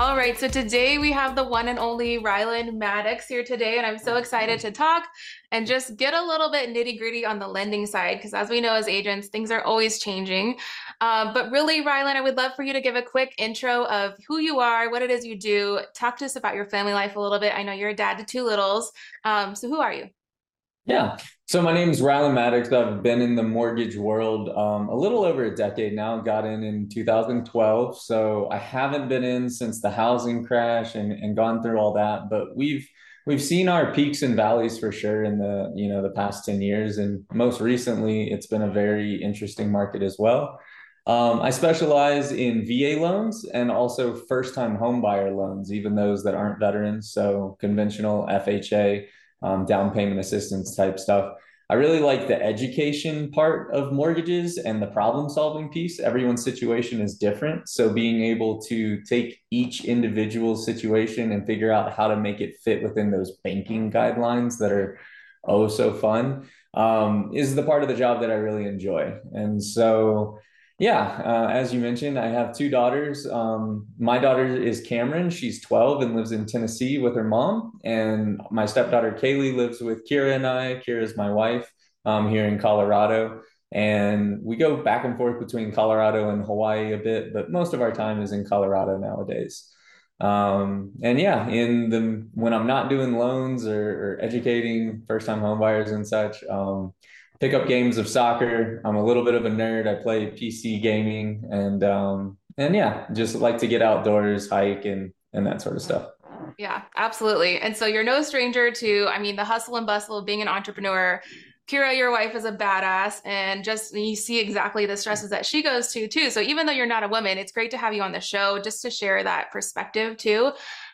All right, so today we have the one and only Rylan Maddox here today, and I'm so excited to talk and just get a little bit nitty gritty on the lending side, because as we know as agents, things are always changing. Uh, but really, Rylan, I would love for you to give a quick intro of who you are, what it is you do. Talk to us about your family life a little bit. I know you're a dad to two littles, um, so who are you? Yeah. So my name is Rylan Maddox. I've been in the mortgage world um, a little over a decade now. Got in in 2012. So I haven't been in since the housing crash and, and gone through all that. But we've we've seen our peaks and valleys for sure in the you know the past 10 years. And most recently, it's been a very interesting market as well. Um, I specialize in VA loans and also first time homebuyer loans, even those that aren't veterans. So conventional FHA um, down payment assistance type stuff. I really like the education part of mortgages and the problem solving piece. Everyone's situation is different. So being able to take each individual situation and figure out how to make it fit within those banking guidelines that are oh so fun um, is the part of the job that I really enjoy. And so yeah, uh, as you mentioned, I have two daughters. Um, my daughter is Cameron. She's 12 and lives in Tennessee with her mom. And my stepdaughter Kaylee lives with Kira and I. Kira is my wife um, here in Colorado. And we go back and forth between Colorado and Hawaii a bit, but most of our time is in Colorado nowadays. Um, and yeah, in the when I'm not doing loans or, or educating first time homebuyers and such, um, pick up games of soccer. I'm a little bit of a nerd. I play PC gaming and um and yeah, just like to get outdoors, hike and and that sort of stuff. Yeah, absolutely. And so you're no stranger to, I mean, the hustle and bustle of being an entrepreneur. Kira, your wife is a badass, and just you see exactly the stresses that she goes to too. So even though you're not a woman, it's great to have you on the show just to share that perspective too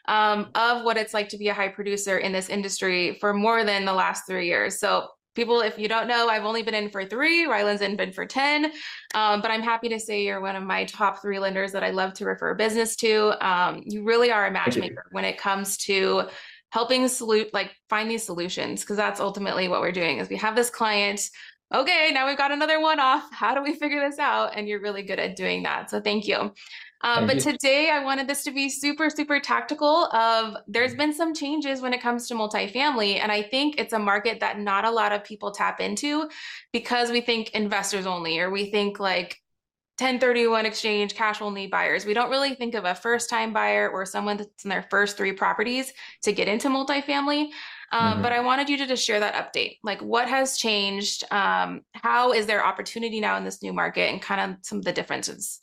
um, of what it's like to be a high producer in this industry for more than the last three years. So people, if you don't know, I've only been in for three. Rylan's in been for 10. Um, but I'm happy to say you're one of my top three lenders that I love to refer business to. Um, you really are a matchmaker when it comes to helping salute like find these solutions because that's ultimately what we're doing is we have this client okay now we've got another one off how do we figure this out and you're really good at doing that so thank you um, but you. today I wanted this to be super, super tactical of there's been some changes when it comes to multifamily. And I think it's a market that not a lot of people tap into because we think investors only, or we think like 1031 exchange cash only buyers. We don't really think of a first time buyer or someone that's in their first three properties to get into multifamily. Um, mm-hmm. But I wanted you to just share that update. Like, what has changed? Um, how is there opportunity now in this new market and kind of some of the differences?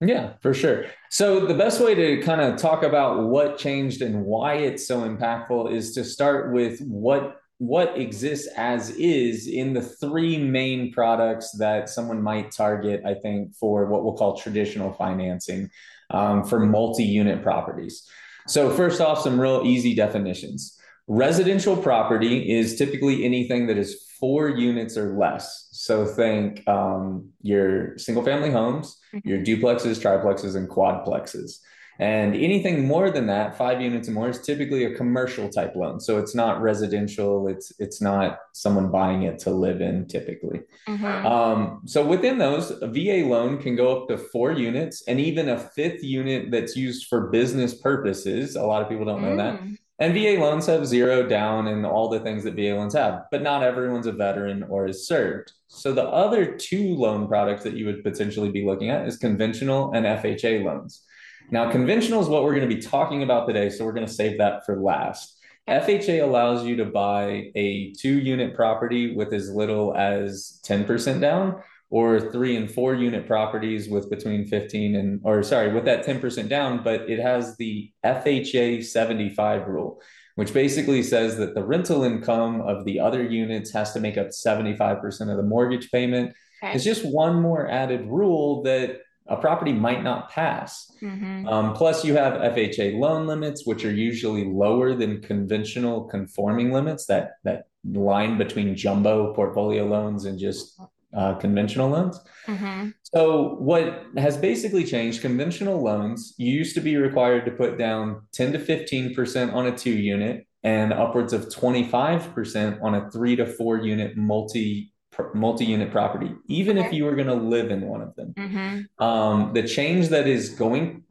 Yeah, for sure. So the best way to kind of talk about what changed and why it's so impactful is to start with what what exists as is in the three main products that someone might target, I think, for what we'll call traditional financing um, for multi-unit properties. So first off, some real easy definitions. Residential property is typically anything that is four units or less. So think um, your single family homes, mm-hmm. your duplexes, triplexes, and quadplexes. And anything more than that, five units and more, is typically a commercial type loan. So it's not residential. It's it's not someone buying it to live in typically. Mm-hmm. Um, so within those, a VA loan can go up to four units, and even a fifth unit that's used for business purposes. A lot of people don't know mm. that and VA loans have zero down and all the things that VA loans have, but not everyone's a veteran or is served. So the other two loan products that you would potentially be looking at is conventional and FHA loans. Now, conventional is what we're going to be talking about today, so we're going to save that for last. FHA allows you to buy a two unit property with as little as 10% down or three and four unit properties with between 15 and or sorry with that 10% down but it has the FHA 75 rule which basically says that the rental income of the other units has to make up 75% of the mortgage payment okay. it's just one more added rule that a property might not pass mm-hmm. um, plus you have fha loan limits which are usually lower than conventional conforming limits that that line between jumbo portfolio loans and just uh, conventional loans. Mm-hmm. So, what has basically changed conventional loans you used to be required to put down 10 to 15% on a two unit and upwards of 25% on a three to four unit multi multi-unit property even okay. if you were going to live in one of them mm-hmm. um, the change that is going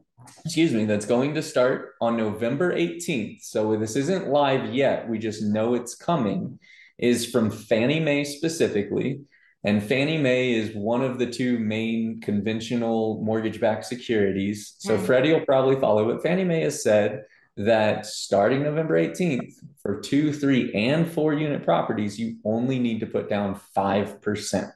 excuse me, that's going to start on November 18th. So this isn't live yet. We just know it's coming, is from Fannie Mae specifically. And Fannie Mae is one of the two main conventional mortgage backed securities. So. Freddie will probably follow, but Fannie Mae has said that starting November 18th for two, three, and four unit properties, you only need to put down 5%,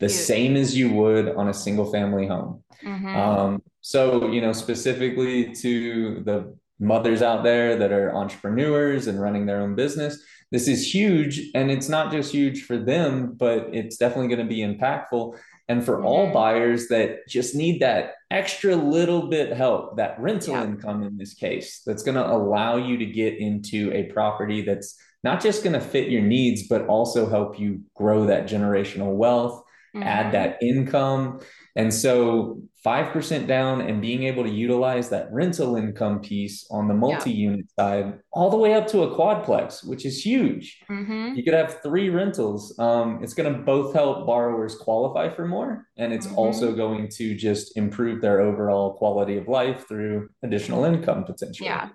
the same as you would on a single family home. Mm-hmm. Um, so, you know, specifically to the mothers out there that are entrepreneurs and running their own business, this is huge. And it's not just huge for them, but it's definitely going to be impactful. And for all mm-hmm. buyers that just need that extra little bit help, that rental yeah. income in this case, that's going to allow you to get into a property that's not just going to fit your needs, but also help you grow that generational wealth, mm-hmm. add that income. And so 5% down and being able to utilize that rental income piece on the multi unit yeah. side, all the way up to a quadplex, which is huge. Mm-hmm. You could have three rentals. Um, it's going to both help borrowers qualify for more, and it's mm-hmm. also going to just improve their overall quality of life through additional income potential. Yeah.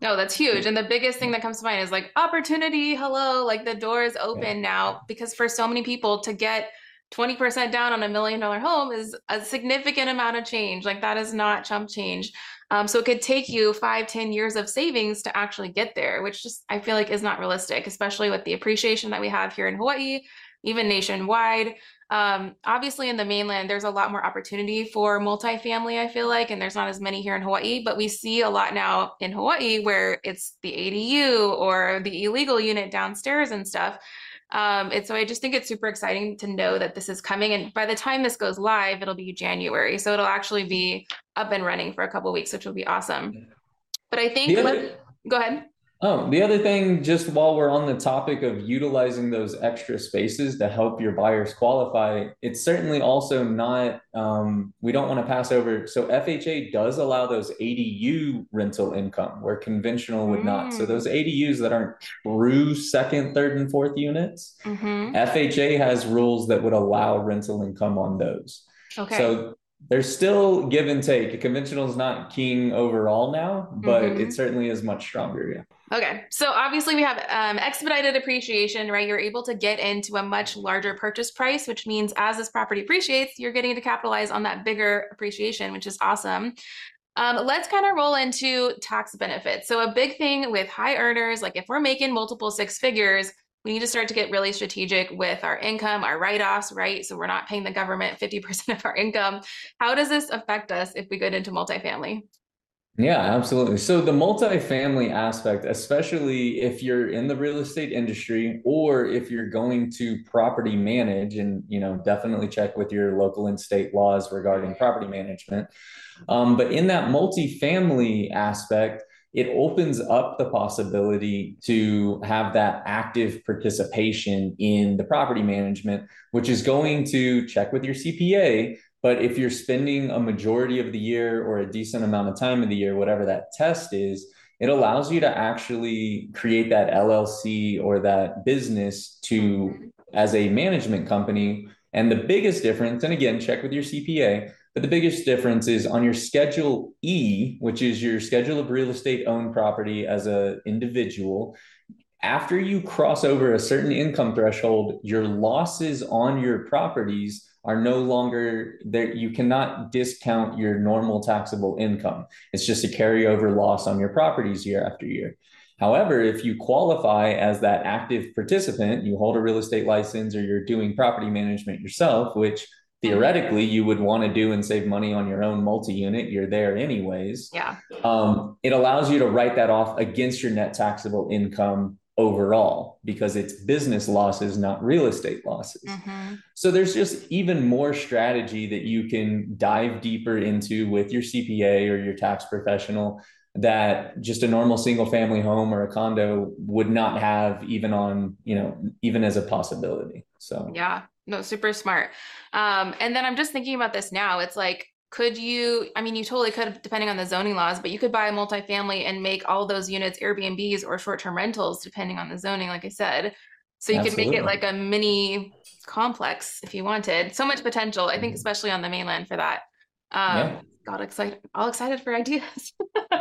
No, that's huge. And the biggest thing that comes to mind is like opportunity. Hello, like the door is open yeah. now because for so many people to get 20% down on a million dollar home is a significant amount of change. Like that is not chump change. Um, so it could take you five, ten years of savings to actually get there, which just I feel like is not realistic, especially with the appreciation that we have here in Hawaii, even nationwide. Um, obviously, in the mainland, there's a lot more opportunity for multifamily, I feel like, and there's not as many here in Hawaii, but we see a lot now in Hawaii where it's the ADU or the illegal unit downstairs and stuff. Um, and so I just think it's super exciting to know that this is coming. And by the time this goes live, it'll be January. So it'll actually be up and running for a couple weeks, which will be awesome. But I think, other, go ahead. Oh, the other thing, just while we're on the topic of utilizing those extra spaces to help your buyers qualify, it's certainly also not, um, we don't want to pass over. So, FHA does allow those ADU rental income where conventional would mm. not. So, those mm. ADUs that aren't true second, third, and fourth units, mm-hmm. FHA has rules that would allow rental income on those. Okay. So, there's still give and take. Conventional is not king overall now, but mm-hmm. it certainly is much stronger. Yeah. Okay. So obviously we have um, expedited appreciation, right? You're able to get into a much larger purchase price, which means as this property appreciates, you're getting to capitalize on that bigger appreciation, which is awesome. Um, let's kind of roll into tax benefits. So a big thing with high earners, like if we're making multiple six figures, we need to start to get really strategic with our income, our write offs, right? So we're not paying the government 50% of our income. How does this affect us if we get into multifamily? Yeah, absolutely. So the multifamily aspect, especially if you're in the real estate industry or if you're going to property manage and, you know, definitely check with your local and state laws regarding property management. Um, but in that multifamily aspect, it opens up the possibility to have that active participation in the property management, which is going to check with your CPA but if you're spending a majority of the year or a decent amount of time of the year, whatever that test is, it allows you to actually create that LLC or that business to mm-hmm. as a management company. And the biggest difference, and again, check with your CPA, but the biggest difference is on your schedule E, which is your schedule of real estate owned property as an individual. After you cross over a certain income threshold, your losses on your properties are no longer there. You cannot discount your normal taxable income. It's just a carryover loss on your properties year after year. However, if you qualify as that active participant, you hold a real estate license or you're doing property management yourself, which theoretically you would want to do and save money on your own multi-unit you're there anyways yeah um, it allows you to write that off against your net taxable income overall because it's business losses, not real estate losses. Mm-hmm. So there's just even more strategy that you can dive deeper into with your CPA or your tax professional that just a normal single family home or a condo would not have even on, you know, even as a possibility. So, yeah, no, super smart. Um, and then I'm just thinking about this now. It's like, could you i mean you totally could depending on the zoning laws but you could buy a multifamily and make all those units airbnbs or short-term rentals depending on the zoning like i said so you Absolutely. could make it like a mini complex if you wanted so much potential i think mm-hmm. especially on the mainland for that Um, yeah. got excited, all excited for ideas.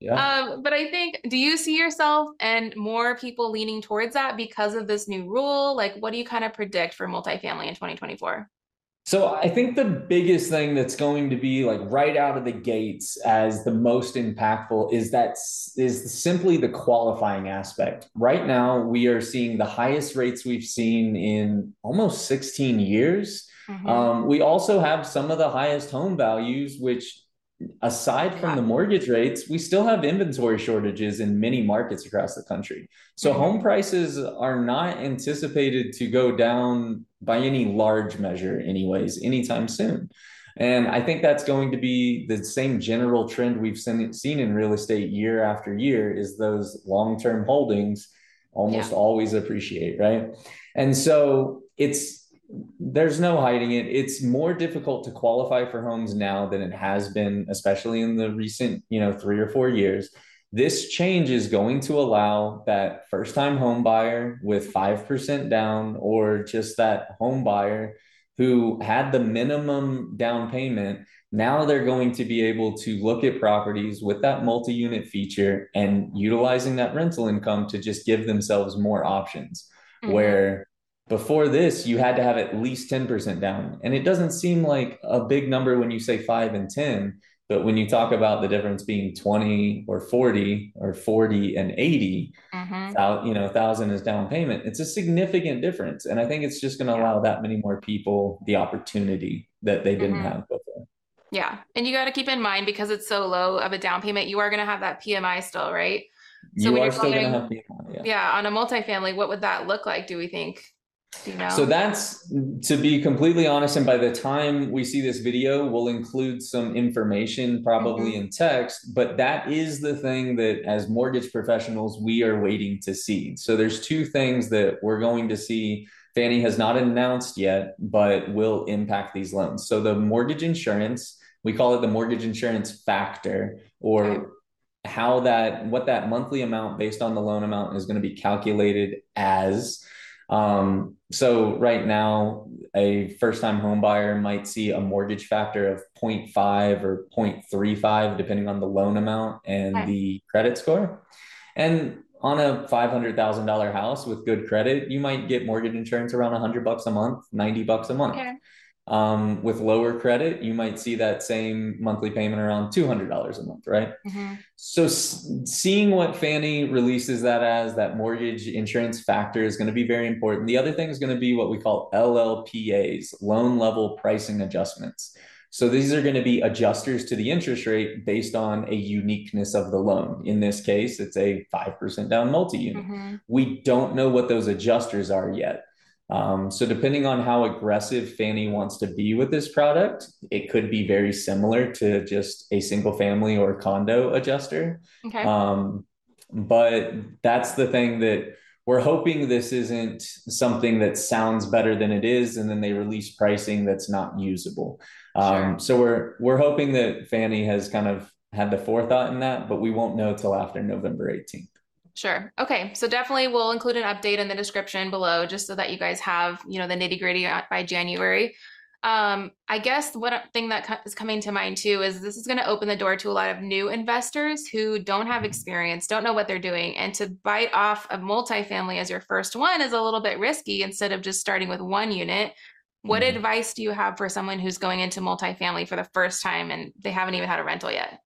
yeah. Um, but I think, do you see yourself and more people leaning towards that because of this new rule? Like, what do you kind of predict for multifamily in 2024? So I think the biggest thing that's going to be like right out of the gates as the most impactful is that is simply the qualifying aspect. Right now we are seeing the highest rates we've seen in almost 16 years. Mm-hmm. Um, we also have some of the highest home values, which aside from the mortgage rates, we still have inventory shortages in many markets across the country. So mm-hmm. home prices are not anticipated to go down by any large measure, anyways, anytime soon. And I think that's going to be the same general trend we've seen, seen in real estate year after year is those long-term holdings almost yeah. always appreciate, right? And so it's there's no hiding it. It's more difficult to qualify for homes now than it has been, especially in the recent, you know, three or four years. This change is going to allow that first time home buyer with 5% down or just that home buyer who had the minimum down payment. Now they're going to be able to look at properties with that multi unit feature and utilizing that rental income to just give themselves more options. Mm-hmm. Where before this you had to have at least 10% down. And it doesn't seem like a big number when you say 5 and 10 but when you talk about the difference being 20 or 40 or 40 and 80 mm-hmm. you know 1000 is down payment. It's a significant difference. And i think it's just going to allow that many more people the opportunity that they didn't mm-hmm. have before. Yeah. And you got to keep in mind because it's so low of a down payment you are going to have that pmi still right? So you are still going to have PMI, yeah. yeah on a multifamily what would that look like do we think you know? So that's to be completely honest. And by the time we see this video, we'll include some information probably mm-hmm. in text. But that is the thing that, as mortgage professionals, we are waiting to see. So there's two things that we're going to see. Fannie has not announced yet, but will impact these loans. So the mortgage insurance, we call it the mortgage insurance factor, or okay. how that, what that monthly amount based on the loan amount is going to be calculated as. Um, so right now, a first-time home buyer might see a mortgage factor of 0.5 or 0.35, depending on the loan amount and okay. the credit score. And on a $500,000 house with good credit, you might get mortgage insurance around 100 bucks a month, 90 bucks a month. Okay. Um, with lower credit, you might see that same monthly payment around $200 a month, right? Mm-hmm. So, s- seeing what Fannie releases that as, that mortgage insurance factor is going to be very important. The other thing is going to be what we call LLPAs, loan level pricing adjustments. So, these are going to be adjusters to the interest rate based on a uniqueness of the loan. In this case, it's a 5% down multi unit. Mm-hmm. We don't know what those adjusters are yet. Um, so depending on how aggressive Fannie wants to be with this product, it could be very similar to just a single family or condo adjuster. Okay. Um, but that's the thing that we're hoping this isn't something that sounds better than it is, and then they release pricing that's not usable. Um, sure. So we're we're hoping that Fannie has kind of had the forethought in that, but we won't know till after November 18th. Sure. Okay. So definitely we'll include an update in the description below just so that you guys have, you know, the nitty gritty by January. Um, I guess one thing that is coming to mind too is this is going to open the door to a lot of new investors who don't have experience, don't know what they're doing. And to bite off a multifamily as your first one is a little bit risky instead of just starting with one unit. What mm-hmm. advice do you have for someone who's going into multifamily for the first time and they haven't even had a rental yet?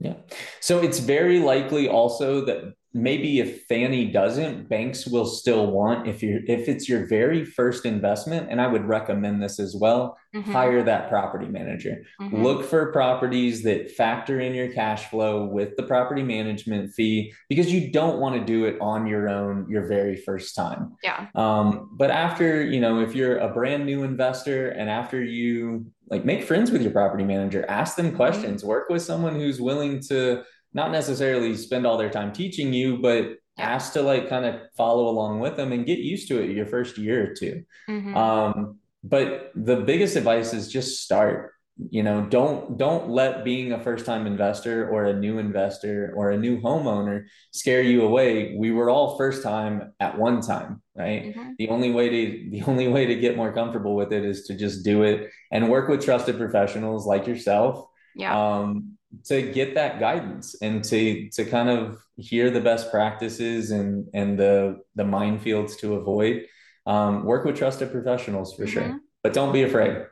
Yeah. So it's very likely also that maybe if Fannie doesn't, banks will still want if you if it's your very first investment, and I would recommend this as well, mm-hmm. hire that property manager. Mm-hmm. Look for properties that factor in your cash flow with the property management fee because you don't want to do it on your own your very first time. Yeah. Um, but after, you know, if you're a brand new investor and after you like make friends with your property manager, ask them mm-hmm. questions, mm-hmm. work with someone who's willing to not necessarily spend all their time teaching you, but ask to like kind of follow along with them and get used to it your first year or 2 mm-hmm. Um, but the biggest advice is just start. you know don't don't let being a first time investor or a new investor or a new homeowner scare you away we were all first time at one time right mm-hmm. the only way to the only way to get more comfortable with it is to just do it and work with trusted professionals like yourself yeah. um to get that guidance and to to kind of hear the best practices and and the the minefields to avoid um, work with trusted professionals for mm-hmm. sure but don't be afraid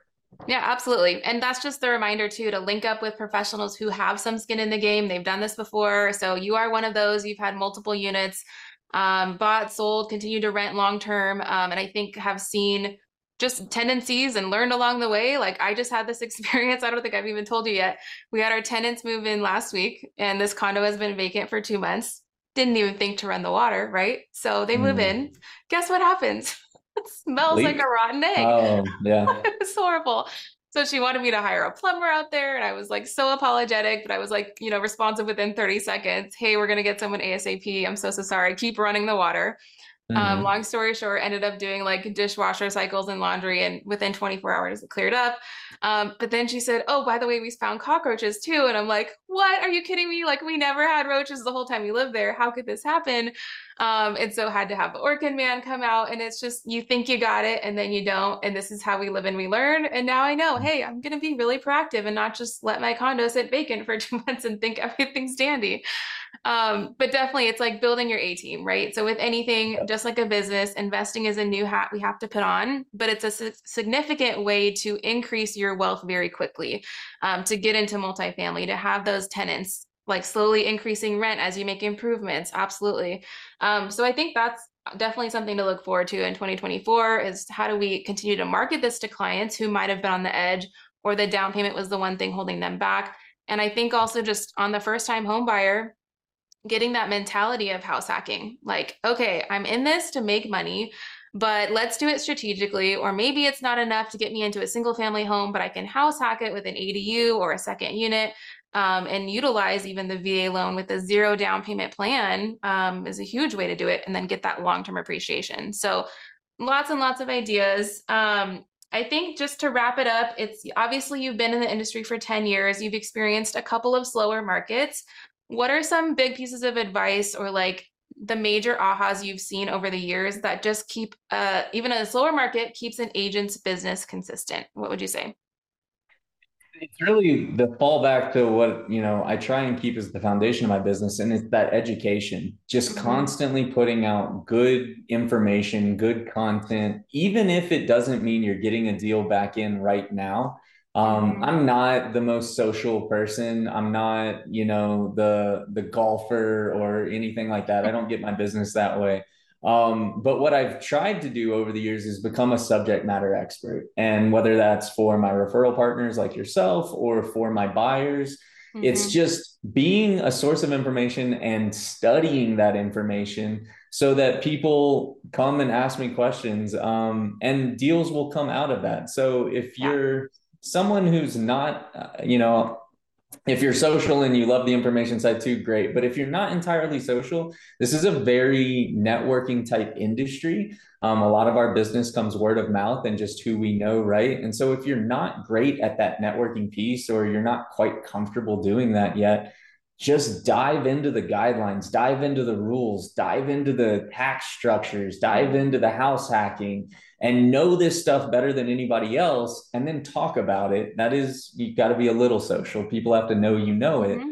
yeah, absolutely. And that's just the reminder too to link up with professionals who have some skin in the game. They've done this before. So you are one of those. You've had multiple units, um, bought, sold, continue to rent long term. Um, and I think have seen just tendencies and learned along the way. Like I just had this experience. I don't think I've even told you yet. We had our tenants move in last week and this condo has been vacant for two months. Didn't even think to run the water, right? So they move mm. in. Guess what happens? it smells Leak. like a rotten egg. Oh, yeah. it's horrible. So she wanted me to hire a plumber out there. And I was like so apologetic, but I was like, you know, responsive within 30 seconds. Hey, we're going to get someone ASAP. I'm so, so sorry. Keep running the water. Um, mm-hmm. Um, long story short, ended up doing like dishwasher cycles and laundry, and within 24 hours it cleared up. Um, but then she said, "Oh, by the way, we found cockroaches too." And I'm like, "What? Are you kidding me? Like we never had roaches the whole time we lived there. How could this happen?" Um, and so had to have the Orkin man come out, and it's just you think you got it, and then you don't. And this is how we live and we learn. And now I know, hey, I'm gonna be really proactive and not just let my condo sit vacant for two months and think everything's dandy. Um, but definitely it's like building your A team, right? So with anything, just like a business, investing is a new hat we have to put on, but it's a significant way to increase your wealth very quickly, um, to get into multifamily, to have those tenants like slowly increasing rent as you make improvements. Absolutely. Um, so I think that's definitely something to look forward to in 2024 is how do we continue to market this to clients who might have been on the edge or the down payment was the one thing holding them back. And I think also just on the first time home buyer, getting that mentality of house hacking. Like, okay, I'm in this to make money, but let's do it strategically. Or maybe it's not enough to get me into a single family home, but I can house hack it with an ADU or a second unit. Um, and utilize even the VA loan with a zero down payment plan um, is a huge way to do it and then get that long term appreciation. So, lots and lots of ideas. Um, I think just to wrap it up, it's obviously you've been in the industry for 10 years, you've experienced a couple of slower markets. What are some big pieces of advice or like the major ahas you've seen over the years that just keep uh even a slower market keeps an agent's business consistent? What would you say? It's really the fallback to what you know I try and keep as the foundation of my business, and it's that education. Just mm-hmm. constantly putting out good information, good content, even if it doesn't mean you're getting a deal back in right now um, mm-hmm. I'm not the most social person. I'm not, you know, the the golfer or anything like that. I don't get my business that way. Um, but what I've tried to do over the years is become a subject matter expert. And whether that's for my referral partners like yourself or for my buyers, mm-hmm. it's just being a source of information and studying that information so that people come and ask me questions um, and deals will come out of that. So if yeah. you're someone who's not, uh, you know, if you're social and you love the information side too, great. But if you're not entirely social, this is a very networking type industry. Um, a lot of our business comes word of mouth and just who we know, right? And so if you're not great at that networking piece or you're not quite comfortable doing that yet, just dive into the guidelines, dive into the rules, dive into the tax structures, dive into the house hacking, and know this stuff better than anybody else, and then talk about it. That is, you got to be a little social. People have to know you know it. Mm-hmm.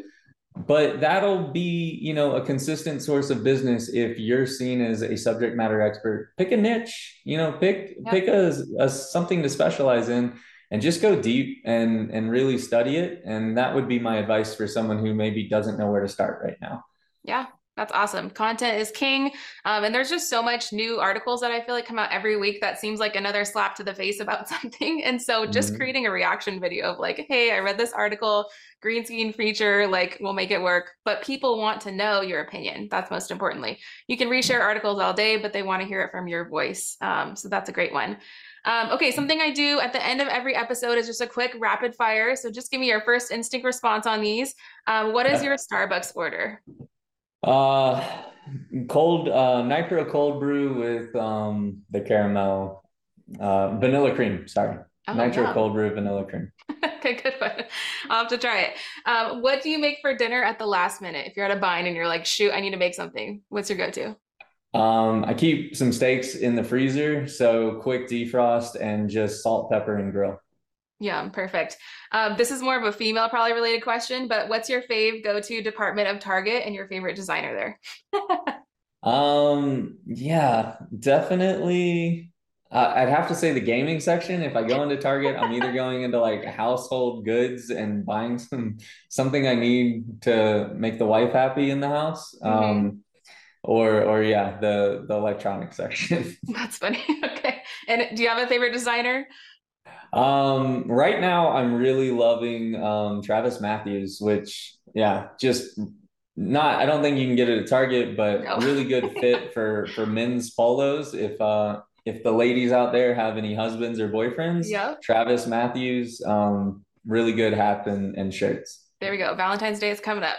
But that'll be, you know, a consistent source of business if you're seen as a subject matter expert. Pick a niche, you know, pick yep. pick a, a something to specialize in and just go deep and and really study it and that would be my advice for someone who maybe doesn't know where to start right now yeah that's awesome. Content is king. Um, and there's just so much new articles that I feel like come out every week that seems like another slap to the face about something. And so just mm-hmm. creating a reaction video of like, hey, I read this article, green screen feature, like we'll make it work. But people want to know your opinion. That's most importantly. You can reshare articles all day, but they want to hear it from your voice. Um, so that's a great one. Um, okay, something I do at the end of every episode is just a quick rapid fire. So just give me your first instinct response on these. Um, what is your Starbucks order? Uh, cold uh, nitro cold brew with um the caramel uh vanilla cream. Sorry, oh, nitro cold brew vanilla cream. okay, good one. I'll have to try it. Um, what do you make for dinner at the last minute? If you're at a bind and you're like, shoot, I need to make something. What's your go-to? Um, I keep some steaks in the freezer, so quick defrost and just salt, pepper, and grill. Yeah, perfect. Um, this is more of a female probably related question, but what's your fave go-to department of Target and your favorite designer there? um, yeah, definitely. Uh, I'd have to say the gaming section. If I go into Target, I'm either going into like household goods and buying some something I need to make the wife happy in the house. Mm-hmm. Um, or or yeah, the the electronic section. That's funny. okay. And do you have a favorite designer? Um, right now I'm really loving um Travis Matthews, which yeah, just not I don't think you can get it at Target, but no. really good fit for for men's polos. If uh if the ladies out there have any husbands or boyfriends, yeah. TravisMathew, um, really good hat and, and shirts. There we go. Valentine's Day is coming up.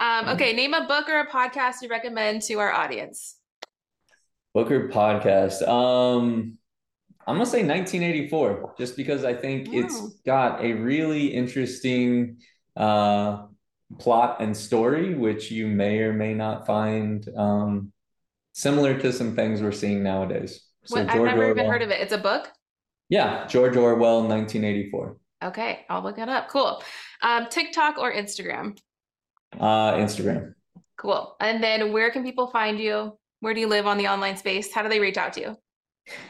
Um, okay, name a book or a podcast you recommend to our audience. Book or podcast. Um, I'm gonna say 1984, just because I think wow. it's got a really interesting uh, plot and story, which you may or may not find um, similar to some things we're seeing nowadays. So what, I've never Orwell, even heard of it. It's a book. Yeah, George Orwell, 1984. Okay, I'll look it up. Cool. Um, TikTok or Instagram? Uh, Instagram. Cool. And then where can people find you? Where do you live on the online space? How do they reach out to you?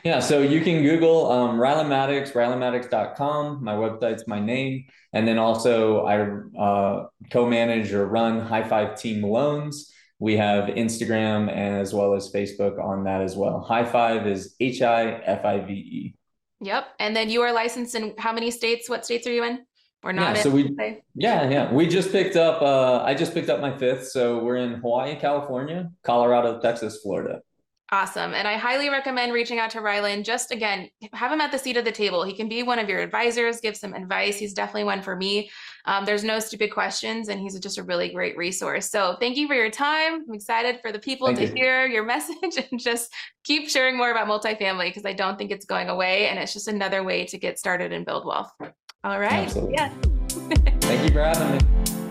Yeah, so you can Google um, Rylan Maddox, rylanmaddox.com. My website's my name. And then also I uh, co-manage or run High Five Team Loans. We have Instagram as well as Facebook on that as well. High Five is H I F I V E. Yep. And then you are licensed in how many states? What states are you in? Or not? Yeah, so we yeah, yeah. We just picked up uh I just picked up my fifth. So we're in Hawaii, California, Colorado, Texas, Florida. Awesome. And I highly recommend reaching out to Rylan. Just again, have him at the seat of the table. He can be one of your advisors, give some advice. He's definitely one for me. Um, there's no stupid questions, and he's just a really great resource. So thank you for your time. I'm excited for the people thank to you. hear your message and just keep sharing more about multifamily because I don't think it's going away. And it's just another way to get started and build wealth. All right. Absolutely. Yeah. thank you for having me.